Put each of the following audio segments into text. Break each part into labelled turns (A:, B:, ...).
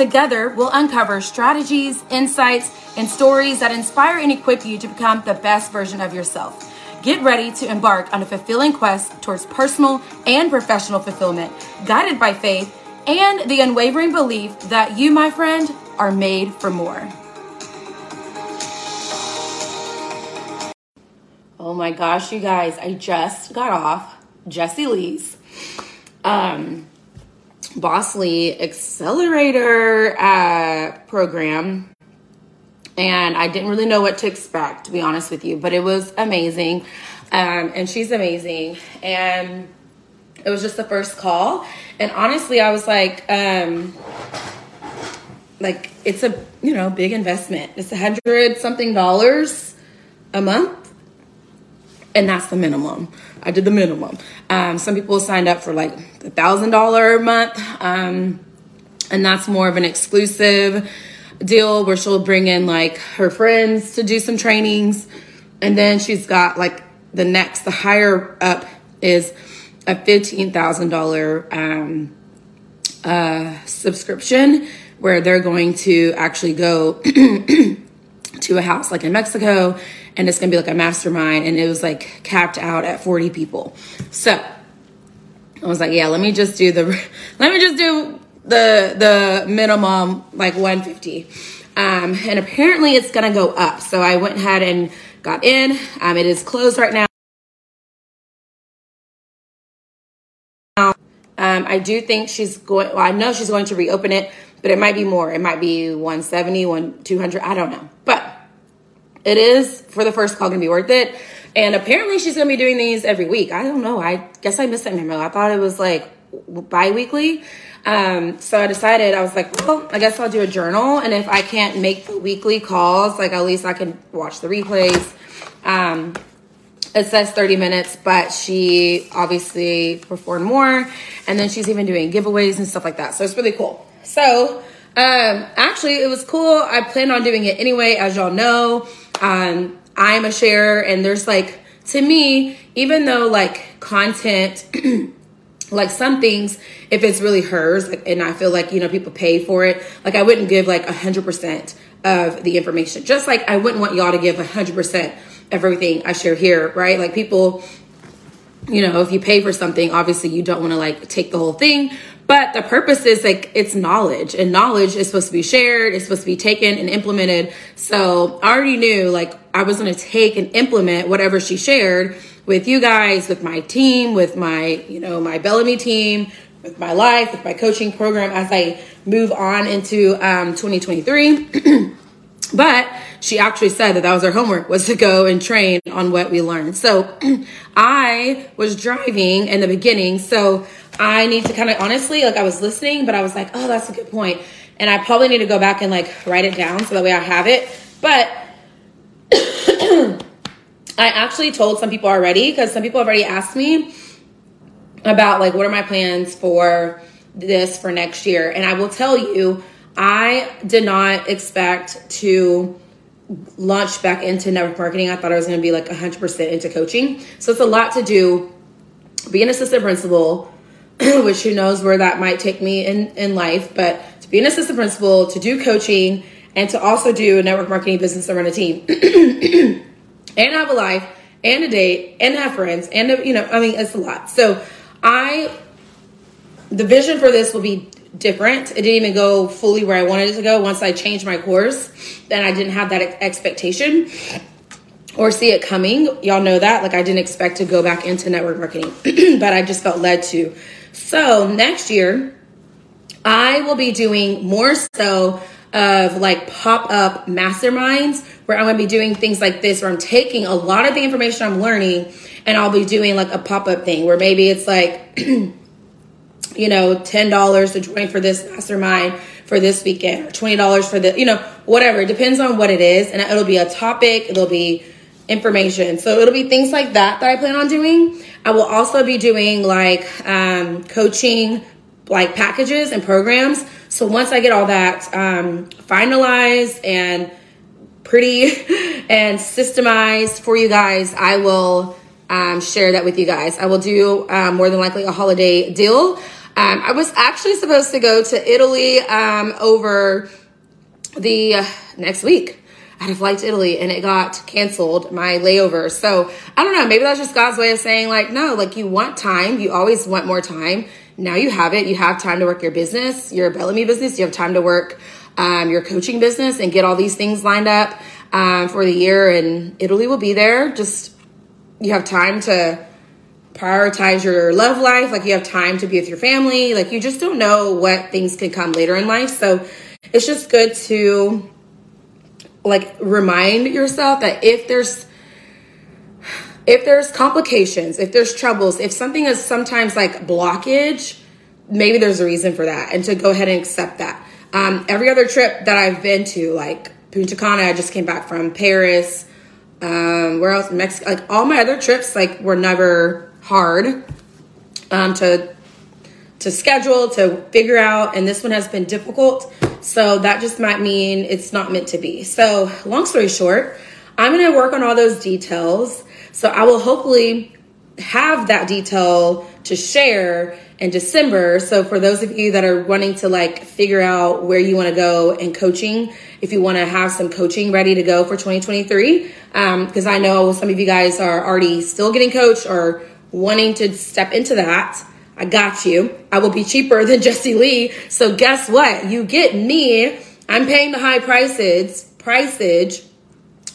A: Together, we'll uncover strategies, insights, and stories that inspire and equip you to become the best version of yourself. Get ready to embark on a fulfilling quest towards personal and professional fulfillment, guided by faith and the unwavering belief that you, my friend, are made for more. Oh my gosh, you guys, I just got off Jessie Lee's um, Bossly Accelerator uh, program. And I didn't really know what to expect, to be honest with you, but it was amazing. Um, and she's amazing. And it was just the first call. And honestly, I was like, um, like it's a you know big investment. It's a hundred something dollars a month, and that's the minimum. I did the minimum. Um, some people signed up for like a thousand dollar a month, um, and that's more of an exclusive deal where she'll bring in like her friends to do some trainings, and then she's got like the next, the higher up is a fifteen thousand dollar um, uh, subscription where they're going to actually go to a house like in Mexico and it's gonna be like a mastermind and it was like capped out at 40 people. So I was like, yeah, let me just do the let me just do the the minimum like 150. Um, and apparently it's gonna go up. So I went ahead and got in. Um, it is closed right now. Um, I do think she's going. Well, I know she's going to reopen it, but it might be more. It might be 170, 1 200. I don't know, but it is for the first call to be worth it. And apparently, she's to be doing these every week. I don't know. I guess I missed that memo. I thought it was like bi-weekly. Um, so I decided I was like, well, I guess I'll do a journal, and if I can't make the weekly calls, like at least I can watch the replays. Um, it says 30 minutes, but she obviously performed more. And then she's even doing giveaways and stuff like that. So it's really cool. So, um, actually, it was cool. I planned on doing it anyway, as y'all know. Um, I'm a sharer, and there's like, to me, even though like content, like some things, if it's really hers, and I feel like, you know, people pay for it, like I wouldn't give like a 100% of the information. Just like I wouldn't want y'all to give a 100% everything I share here, right? Like people, you know, if you pay for something, obviously you don't want to like take the whole thing. But the purpose is like it's knowledge, and knowledge is supposed to be shared, it's supposed to be taken and implemented. So I already knew like I was to take and implement whatever she shared with you guys, with my team, with my, you know, my Bellamy team, with my life, with my coaching program as I move on into um, 2023. But she actually said that that was her homework was to go and train on what we learned. So I was driving in the beginning. So I need to kind of honestly, like I was listening, but I was like, oh, that's a good point. And I probably need to go back and like write it down so that way I have it. But I actually told some people already because some people have already asked me about like what are my plans for this for next year. And I will tell you, I did not expect to launch back into network marketing. I thought I was going to be like 100% into coaching. So it's a lot to do. Be an assistant principal, which who knows where that might take me in, in life, but to be an assistant principal, to do coaching, and to also do a network marketing business and run a team, and have a life, and a date, and have friends, and, a, you know, I mean, it's a lot. So I, the vision for this will be different. It didn't even go fully where I wanted it to go. Once I changed my course, then I didn't have that expectation or see it coming. Y'all know that. Like I didn't expect to go back into network marketing, but I just felt led to. So next year, I will be doing more so of like pop up masterminds where I'm going to be doing things like this where I'm taking a lot of the information I'm learning and I'll be doing like a pop up thing where maybe it's like you know, $10 to join for this mastermind for this weekend or $20 for the, you know, whatever. It depends on what it is. And it'll be a topic, it'll be information. So it'll be things like that that I plan on doing. I will also be doing like um, coaching, like packages and programs. So once I get all that um, finalized and pretty and systemized for you guys, I will um, share that with you guys. I will do um, more than likely a holiday deal. Um, I was actually supposed to go to Italy um, over the uh, next week. I had a flight to Italy and it got canceled, my layover. So I don't know, maybe that's just God's way of saying, like, no, like you want time. You always want more time. Now you have it. You have time to work your business, your Bellamy business. You have time to work um, your coaching business and get all these things lined up um, for the year. And Italy will be there. Just you have time to prioritize your love life. Like you have time to be with your family. Like you just don't know what things can come later in life. So it's just good to like remind yourself that if there's if there's complications, if there's troubles, if something is sometimes like blockage, maybe there's a reason for that, and to go ahead and accept that. Um, every other trip that I've been to, like Punta Cana, I just came back from Paris. Um, where else? Mexico. Like all my other trips, like were never hard um, to to schedule to figure out, and this one has been difficult. So that just might mean it's not meant to be. So, long story short, I'm going to work on all those details. So, I will hopefully have that detail to share in December. So, for those of you that are wanting to like figure out where you want to go in coaching, if you want to have some coaching ready to go for 2023, because um, I know some of you guys are already still getting coached or wanting to step into that. I got you. I will be cheaper than Jessie Lee. So guess what? You get me. I'm paying the high prices, priceage,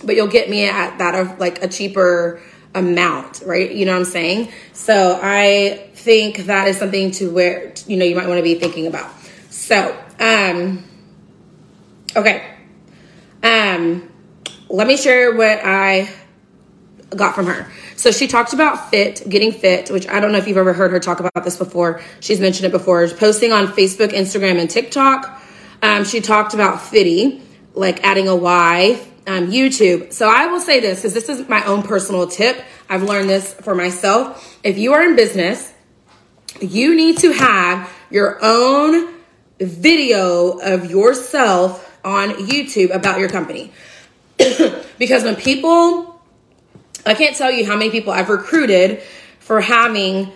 A: but you'll get me at that of like a cheaper amount, right? You know what I'm saying? So I think that is something to where you know you might want to be thinking about. So, um okay. Um let me share what I got from her. So she talked about fit, getting fit, which I don't know if you've ever heard her talk about this before. She's mentioned it before. Posting on Facebook, Instagram, and TikTok. Um, she talked about fitty, like adding a Y, um, YouTube. So I will say this because this is my own personal tip. I've learned this for myself. If you are in business, you need to have your own video of yourself on YouTube about your company. because when people I can't tell you how many people I've recruited for having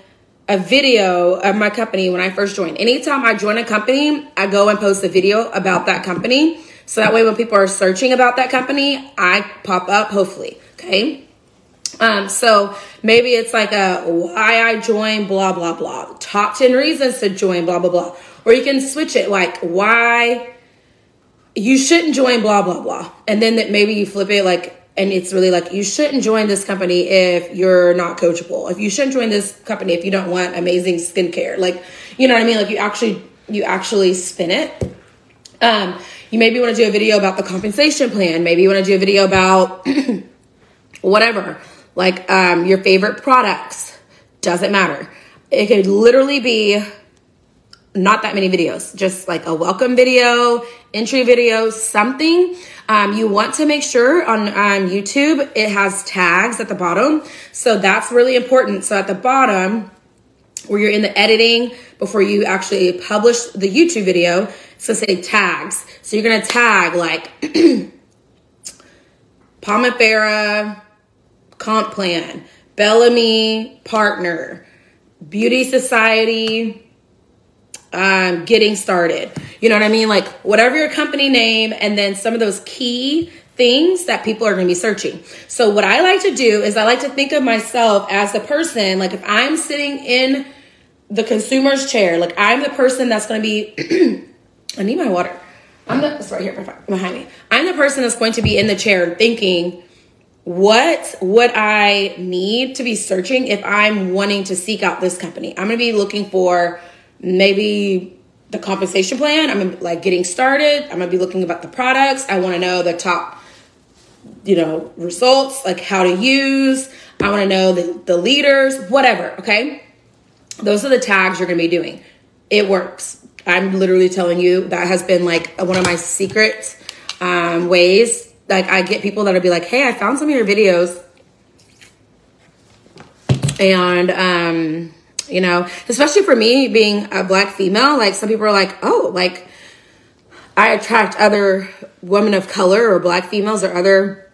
A: a video of my company when I first joined. Anytime I join a company, I go and post a video about that company. So that way, when people are searching about that company, I pop up, hopefully. Okay. Um, so maybe it's like a why I joined, blah, blah, blah. Top 10 reasons to join, blah, blah, blah. Or you can switch it like why you shouldn't join, blah, blah, blah. And then that maybe you flip it like and it's really like you shouldn't join this company if you're not coachable. If you shouldn't join this company if you don't want amazing skincare. Like you know what i mean? Like you actually you actually spin it. Um you maybe want to do a video about the compensation plan. Maybe you want to do a video about whatever. Like um your favorite products. Doesn't matter. It could literally be not that many videos, just like a welcome video, entry video, something. Um, you want to make sure on um, YouTube it has tags at the bottom. So that's really important. So at the bottom, where you're in the editing before you actually publish the YouTube video, gonna say tags. So you're gonna tag like Pomifera comp plan, Bellamy partner, Beauty Society um, getting started. You know what I mean? Like whatever your company name, and then some of those key things that people are going to be searching. So what I like to do is I like to think of myself as the person, like if I'm sitting in the consumer's chair, like I'm the person that's going to be, I need my water. I'm the, it's right here behind me. I'm the person that's going to be in the chair thinking, what would I need to be searching if I'm wanting to seek out this company? I'm going to be looking for maybe the compensation plan. I'm like getting started. I'm gonna be looking about the products. I want to know the top, you know, results, like how to use. I want to know the, the leaders, whatever. Okay, those are the tags you're gonna be doing. It works. I'm literally telling you that has been like one of my secret um, ways. Like I get people that'll be like, "Hey, I found some of your videos," and um, you know, especially for me being a black female, like some people are like, "Oh, like." I attract other women of color or black females or other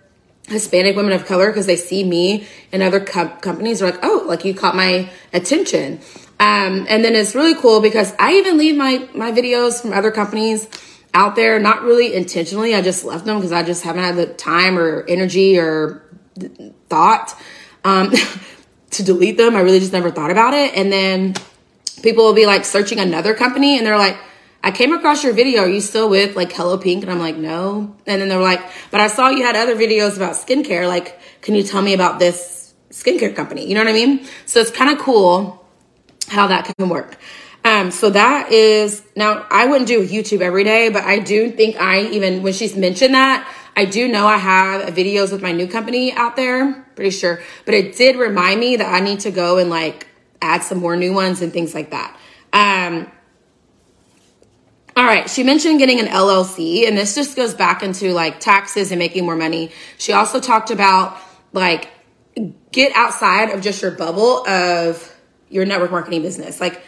A: Hispanic women of color because they see me and other co- companies are like, oh, like you caught my attention. Um, and then it's really cool because I even leave my, my videos from other companies out there, not really intentionally. I just left them because I just haven't had the time or energy or thought um, to delete them. I really just never thought about it. And then people will be like searching another company and they're like, I came across your video. Are you still with like Hello Pink? And I'm like, no. And then they're like, but I saw you had other videos about skincare. Like, can you tell me about this skincare company? You know what I mean? So it's kind of cool how that can work. Um, so that is now I wouldn't do YouTube every day, but I do think I even when she's mentioned that, I do know I have videos with my new company out there, pretty sure. But it did remind me that I need to go and like add some more new ones and things like that. Um, all right, she mentioned getting an LLC, and this just goes back into like taxes and making more money. She also talked about like get outside of just your bubble of your network marketing business. Like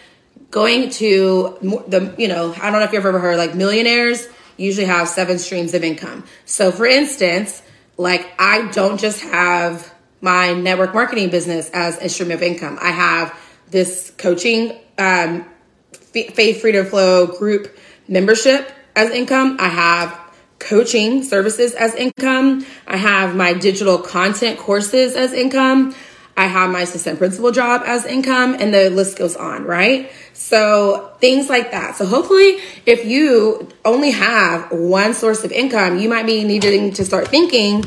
A: going to the, you know, I don't know if you've ever heard like millionaires usually have seven streams of income. So for instance, like I don't just have my network marketing business as a stream of income. I have this coaching, um, Faith Freedom Flow group membership as income. I have coaching services as income. I have my digital content courses as income. I have my assistant principal job as income and the list goes on, right? So things like that. So hopefully if you only have one source of income, you might be needing to start thinking,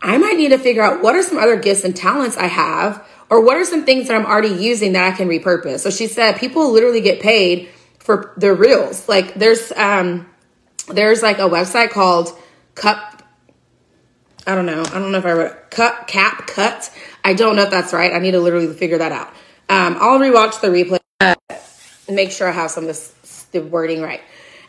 A: I might need to figure out what are some other gifts and talents I have or what are some things that I'm already using that I can repurpose. So she said people literally get paid for their reels. Like there's um there's like a website called Cup. I don't know. I don't know if I wrote cup Cap Cut. I don't know if that's right. I need to literally figure that out. Um, I'll rewatch the replay. Uh, make sure I have some of this the wording right.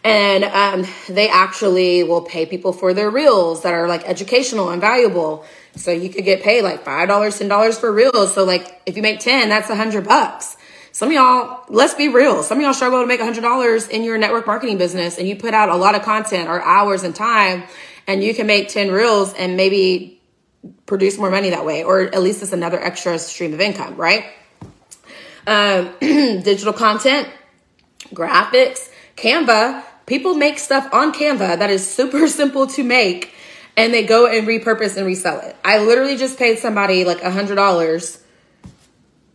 A: And um, they actually will pay people for their reels that are like educational and valuable. So you could get paid like five dollars, ten dollars for reels. So like if you make ten, that's a hundred bucks. Some of y'all, let's be real. Some of y'all struggle to make a $100 in your network marketing business and you put out a lot of content or hours and time and you can make 10 reels and maybe produce more money that way, or at least it's another extra stream of income, right? Um, digital content, graphics, Canva. People make stuff on Canva that is super simple to make and they go and repurpose and resell it. I literally just paid somebody like a hundred dollars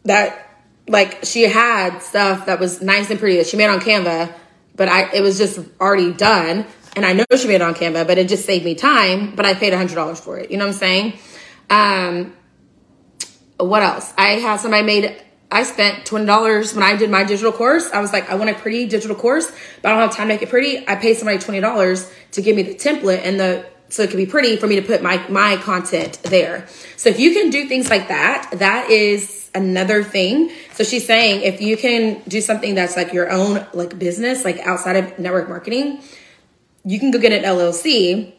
A: that like she had stuff that was nice and pretty that she made on Canva, but I it was just already done. And I know she made it on Canva, but it just saved me time. But I paid hundred dollars for it. You know what I'm saying? Um, what else? I had somebody made. I spent twenty dollars when I did my digital course. I was like, I want a pretty digital course, but I don't have time to make it pretty. I paid somebody twenty dollars to give me the template and the so it can be pretty for me to put my my content there. So if you can do things like that, that is another thing. So she's saying if you can do something that's like your own like business, like outside of network marketing, you can go get an LLC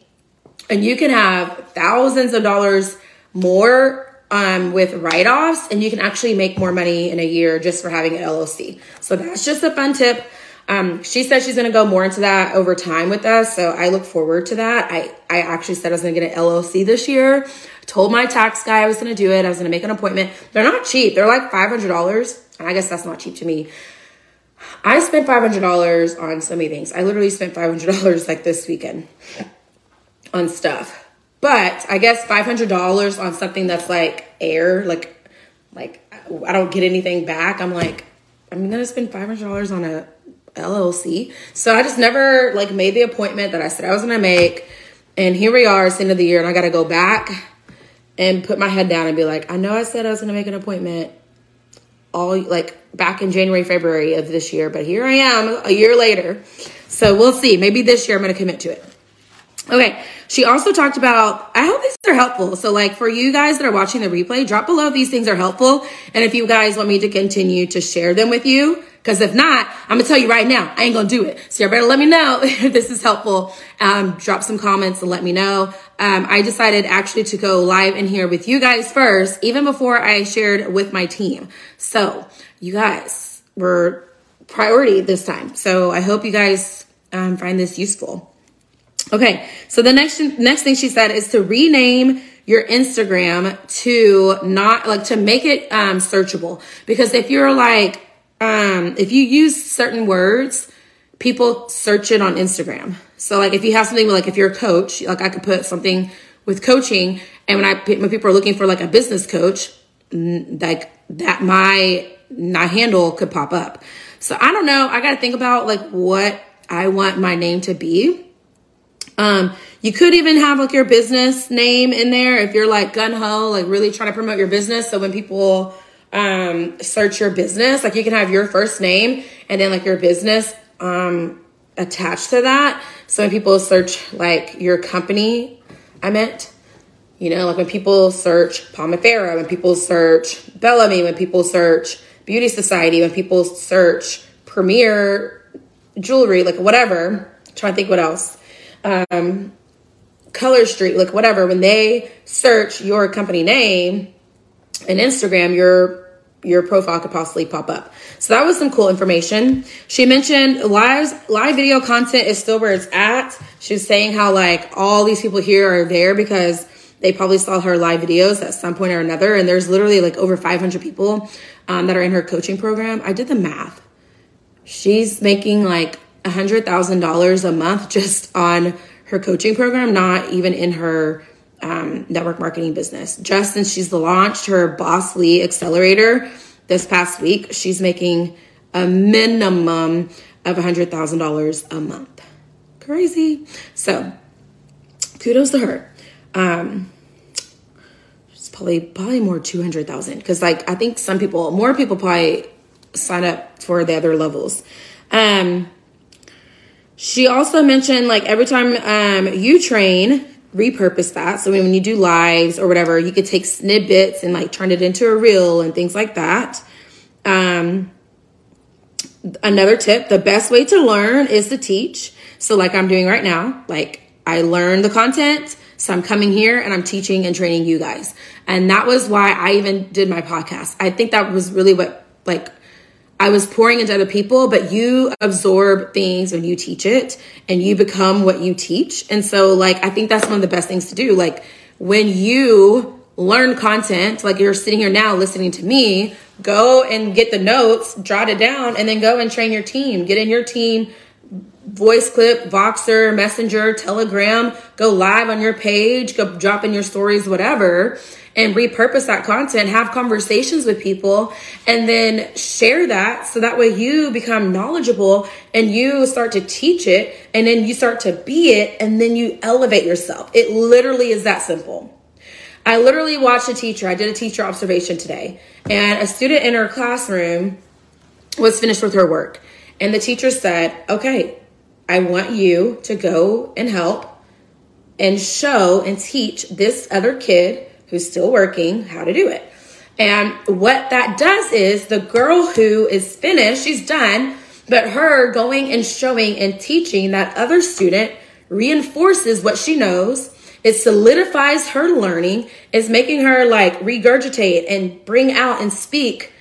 A: and you can have thousands of dollars more um, with write-offs and you can actually make more money in a year just for having an LLC. So that's just a fun tip. Um, she said she's going to go more into that over time with us. So I look forward to that. I, I actually said I was going to get an LLC this year. Told my tax guy I was going to do it. I was going to make an appointment. They're not cheap. They're like $500. And I guess that's not cheap to me. I spent $500 on so many things. I literally spent $500 like this weekend on stuff. But I guess $500 on something that's like air, like, like I don't get anything back. I'm like, I'm going to spend $500 on a LLC. So I just never like made the appointment that I said I was going to make. And here we are, it's the end of the year, and I got to go back and put my head down and be like, I know I said I was going to make an appointment all like back in January, February of this year, but here I am a year later. So we'll see. Maybe this year I'm going to commit to it. Okay. She also talked about, I hope these are helpful. So, like, for you guys that are watching the replay, drop below if these things are helpful. And if you guys want me to continue to share them with you, because if not, I'm gonna tell you right now, I ain't gonna do it. So you better let me know if this is helpful. Um, drop some comments and let me know. Um, I decided actually to go live in here with you guys first, even before I shared with my team. So you guys were priority this time. So I hope you guys um, find this useful. Okay, so the next next thing she said is to rename your Instagram to not like to make it um, searchable because if you're like um, if you use certain words, people search it on Instagram. So like if you have something like if you're a coach, like I could put something with coaching, and when I when people are looking for like a business coach, like that my my handle could pop up. So I don't know. I got to think about like what I want my name to be. Um, you could even have like your business name in there if you're like gun ho, like really trying to promote your business. So when people um, search your business. Like you can have your first name and then like your business um, attached to that. So when people search like your company, I meant, you know, like when people search Pomifera, when people search Bellamy, when people search Beauty Society, when people search Premier Jewelry, like whatever. I'm trying to think what else. Um, Color Street, like whatever. When they search your company name, and Instagram, your your profile could possibly pop up. So that was some cool information. She mentioned live live video content is still where it's at. She was saying how like all these people here are there because they probably saw her live videos at some point or another. And there's literally like over 500 people um, that are in her coaching program. I did the math. She's making like a hundred thousand dollars a month just on her coaching program, not even in her um, network marketing business. Just since she's launched her Bossly Accelerator this past week, she's making a minimum of $100,000 a month. Crazy. So, kudos to her. Um, it's probably probably more 200,000 because like I think some people, more people probably sign up for the other levels. Um, she also mentioned like every time um, you train, repurpose that. So when you do lives or whatever, you could take snippets and like turn it into a reel and things like that. Um, another tip the best way to learn is to teach. So, like I'm doing right now, like I learn the content. So I'm coming here and I'm teaching and training you guys. And that was why I even did my podcast. I think that was really what like I was pouring into other people, but you absorb things when you teach it and you become what you teach. And so, like, I think that's one of the best things to do. Like, when you learn content, like you're sitting here now listening to me, go and get the notes, jot it down, and then go and train your team. Get in your team voice clip, Voxer, Messenger, Telegram, go live on your page, go drop in your stories, whatever and repurpose that content, have conversations with people, and then share that so that way you become knowledgeable and you start to teach it, and then you start to be it, and then you elevate yourself. It literally is that simple. I literally watched a teacher, I did a teacher observation today, and a student in her classroom was finished with her work. And the teacher said, Okay, I want you to go and help and show and teach this other kid who's still working how to do it. And what that does is the girl who is finished, she's done, but her going and showing and teaching that other student reinforces what she knows. It solidifies her learning, it's making her like regurgitate and bring out and speak.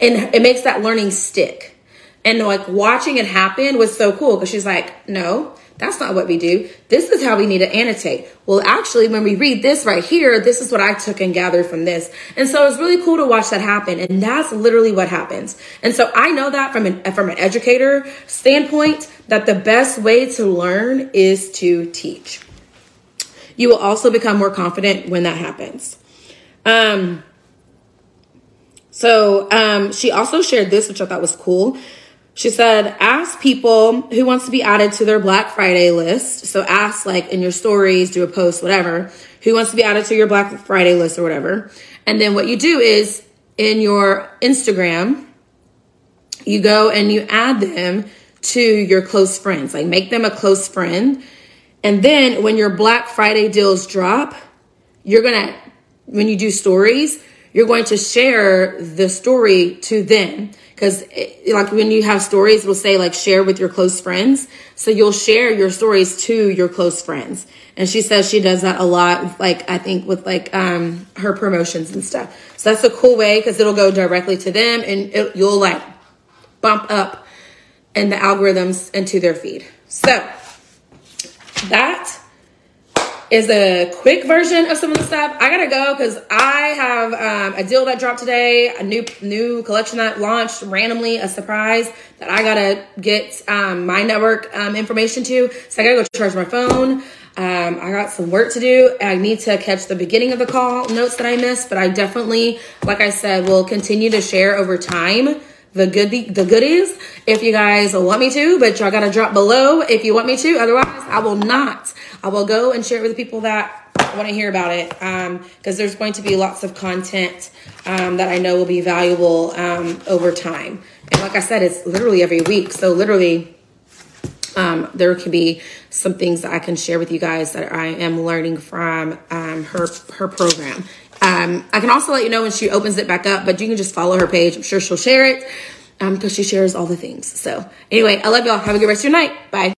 A: And it makes that learning stick. And like watching it happen was so cool because she's like, no, that's not what we do. This is how we need to annotate. Well, actually, when we read this right here, this is what I took and gathered from this. And so it's really cool to watch that happen. And that's literally what happens. And so I know that from an, from an educator standpoint, that the best way to learn is to teach. You will also become more confident when that happens. Um, so um, she also shared this, which I thought was cool. She said, ask people who wants to be added to their Black Friday list. So ask like in your stories, do a post, whatever, who wants to be added to your Black Friday list or whatever. And then what you do is in your Instagram, you go and you add them to your close friends, like make them a close friend And then when your Black Friday deals drop, you're going to, when you do stories, you're going to share the story to them. Because like when you have stories it'll say like share with your close friends. So you'll share your stories to your close friends. And she says she does that a lot like i think with like um her promotions and stuff. So that's a cool way because it'll go directly to them and it, you'll like bump up in the algorithms into their feed. So that is a quick version of some of the stuff. I gotta go because I have um, a deal that dropped today, a new new collection that launched randomly, a surprise that I gotta get um, my network um, information to. So I gotta go charge my phone. Um, I got some work to do. I need to catch the beginning of the call notes that I missed, but I definitely, like I said, will continue to share over time the good the goodies if you guys want me to, but y'all gotta drop below if you want me to. Otherwise, I will not. I will go and share it with the people that want to hear about it because um, there's going to be lots of content um, that I know will be valuable um, over time. And like I said, it's literally every week. So literally, um, there can be some things that I can share with you guys that I am learning from um, her her program. Um, I can also let you know when she opens it back up, but you can just follow her page. I'm sure she'll share it because um, she shares all the things. So, anyway, I love y'all. Have a good rest of your night. Bye.